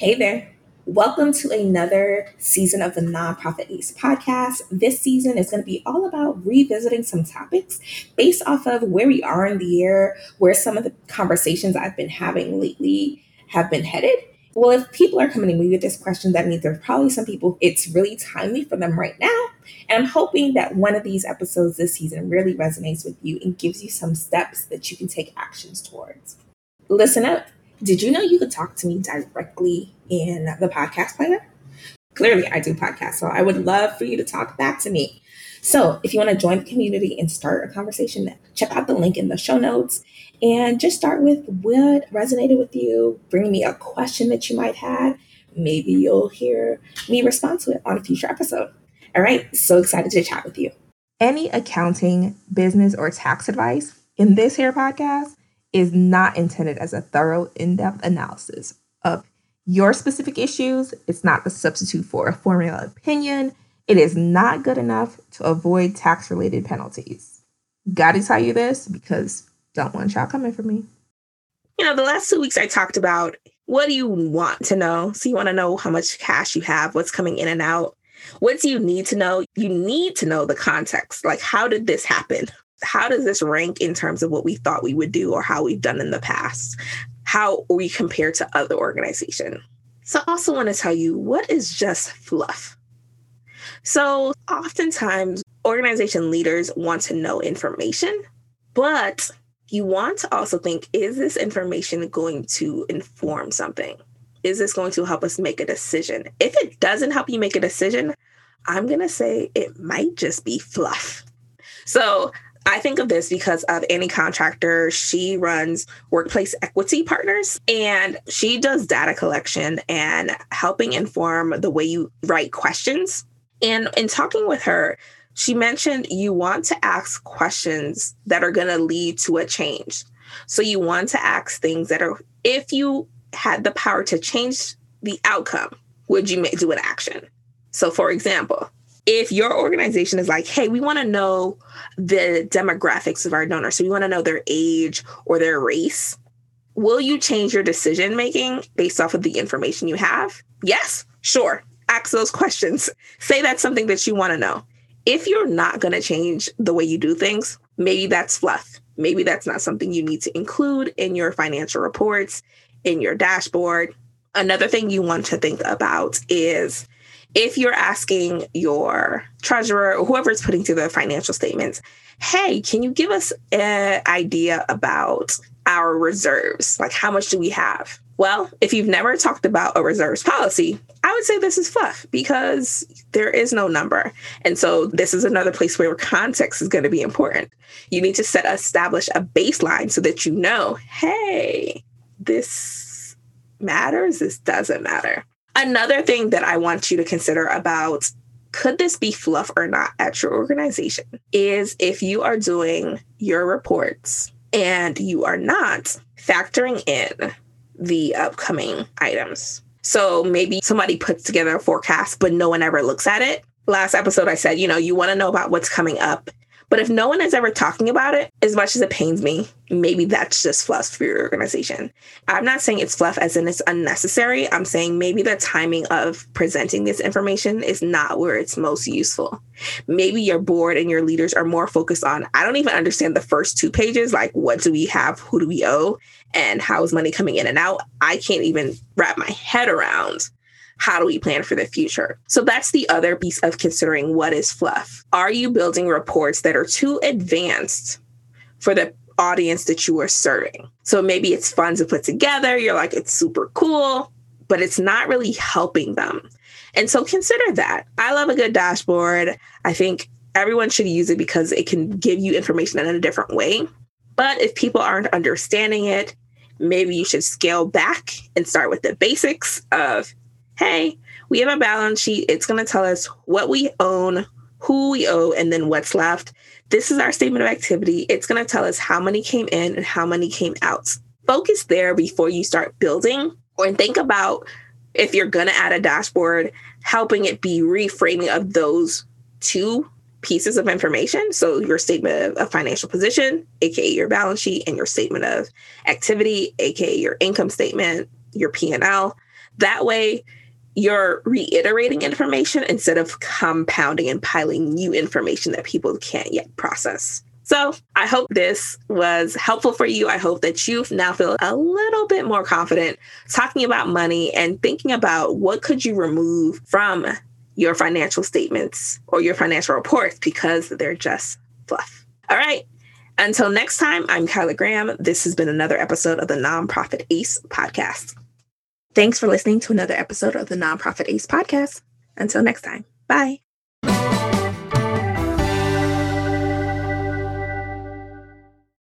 Hey there. Welcome to another season of the Nonprofit Ace podcast. This season is going to be all about revisiting some topics based off of where we are in the year, where some of the conversations I've been having lately have been headed. Well, if people are coming to me with this question, that means there's probably some people it's really timely for them right now. And I'm hoping that one of these episodes this season really resonates with you and gives you some steps that you can take actions towards. Listen up did you know you could talk to me directly in the podcast player? Clearly, I do podcasts, so I would love for you to talk back to me. So, if you want to join the community and start a conversation, check out the link in the show notes and just start with what resonated with you. Bring me a question that you might have. Maybe you'll hear me respond to it on a future episode. All right, so excited to chat with you. Any accounting, business, or tax advice in this here podcast is not intended as a thorough, in depth analysis of your specific issues. It's not a substitute for a formula opinion. It is not good enough to avoid tax related penalties. Gotta tell you this because don't want y'all coming for me. You know, the last two weeks I talked about what do you want to know? So you want to know how much cash you have, what's coming in and out. What do you need to know? You need to know the context. Like, how did this happen? How does this rank in terms of what we thought we would do or how we've done in the past? How we compare to other organizations? So I also want to tell you what is just fluff. So oftentimes organization leaders want to know information, but you want to also think is this information going to inform something? Is this going to help us make a decision? If it doesn't help you make a decision, I'm going to say it might just be fluff. So I think of this because of Annie Contractor. She runs Workplace Equity Partners and she does data collection and helping inform the way you write questions. And in talking with her, she mentioned you want to ask questions that are going to lead to a change. So you want to ask things that are, if you had the power to change the outcome, would you do an action? So, for example, if your organization is like, hey, we want to know the demographics of our donors, so we want to know their age or their race, will you change your decision making based off of the information you have? Yes, sure. Ask those questions. Say that's something that you want to know. If you're not going to change the way you do things, maybe that's fluff. Maybe that's not something you need to include in your financial reports, in your dashboard. Another thing you want to think about is if you're asking your treasurer or whoever's putting together financial statements, hey, can you give us an idea about our reserves? Like, how much do we have? Well, if you've never talked about a reserves policy, I would say this is fluff because there is no number. And so this is another place where context is going to be important. You need to set establish a baseline so that you know, hey, this matters, this doesn't matter. Another thing that I want you to consider about could this be fluff or not at your organization is if you are doing your reports and you are not factoring in the upcoming items. So maybe somebody puts together a forecast, but no one ever looks at it. Last episode, I said, you know, you want to know about what's coming up but if no one is ever talking about it, as much as it pains me, maybe that's just fluff for your organization. I'm not saying it's fluff as in it's unnecessary. I'm saying maybe the timing of presenting this information is not where it's most useful. Maybe your board and your leaders are more focused on, I don't even understand the first two pages, like what do we have, who do we owe, and how is money coming in and out. I can't even wrap my head around how do we plan for the future? So that's the other piece of considering what is fluff. Are you building reports that are too advanced for the audience that you are serving? So maybe it's fun to put together. You're like, it's super cool, but it's not really helping them. And so consider that. I love a good dashboard. I think everyone should use it because it can give you information in a different way. But if people aren't understanding it, maybe you should scale back and start with the basics of hey, we have a balance sheet. It's going to tell us what we own, who we owe, and then what's left. This is our statement of activity. It's going to tell us how many came in and how many came out. Focus there before you start building, or think about if you're going to add a dashboard, helping it be reframing of those two pieces of information. So your statement of financial position, aka your balance sheet, and your statement of activity, aka your income statement, your P&L That way, you're reiterating information instead of compounding and piling new information that people can't yet process. So I hope this was helpful for you. I hope that you now feel a little bit more confident talking about money and thinking about what could you remove from your financial statements or your financial reports because they're just fluff. All right. Until next time, I'm Kyla Graham. This has been another episode of the Nonprofit Ace podcast. Thanks for listening to another episode of the Nonprofit Ace podcast. Until next time, bye.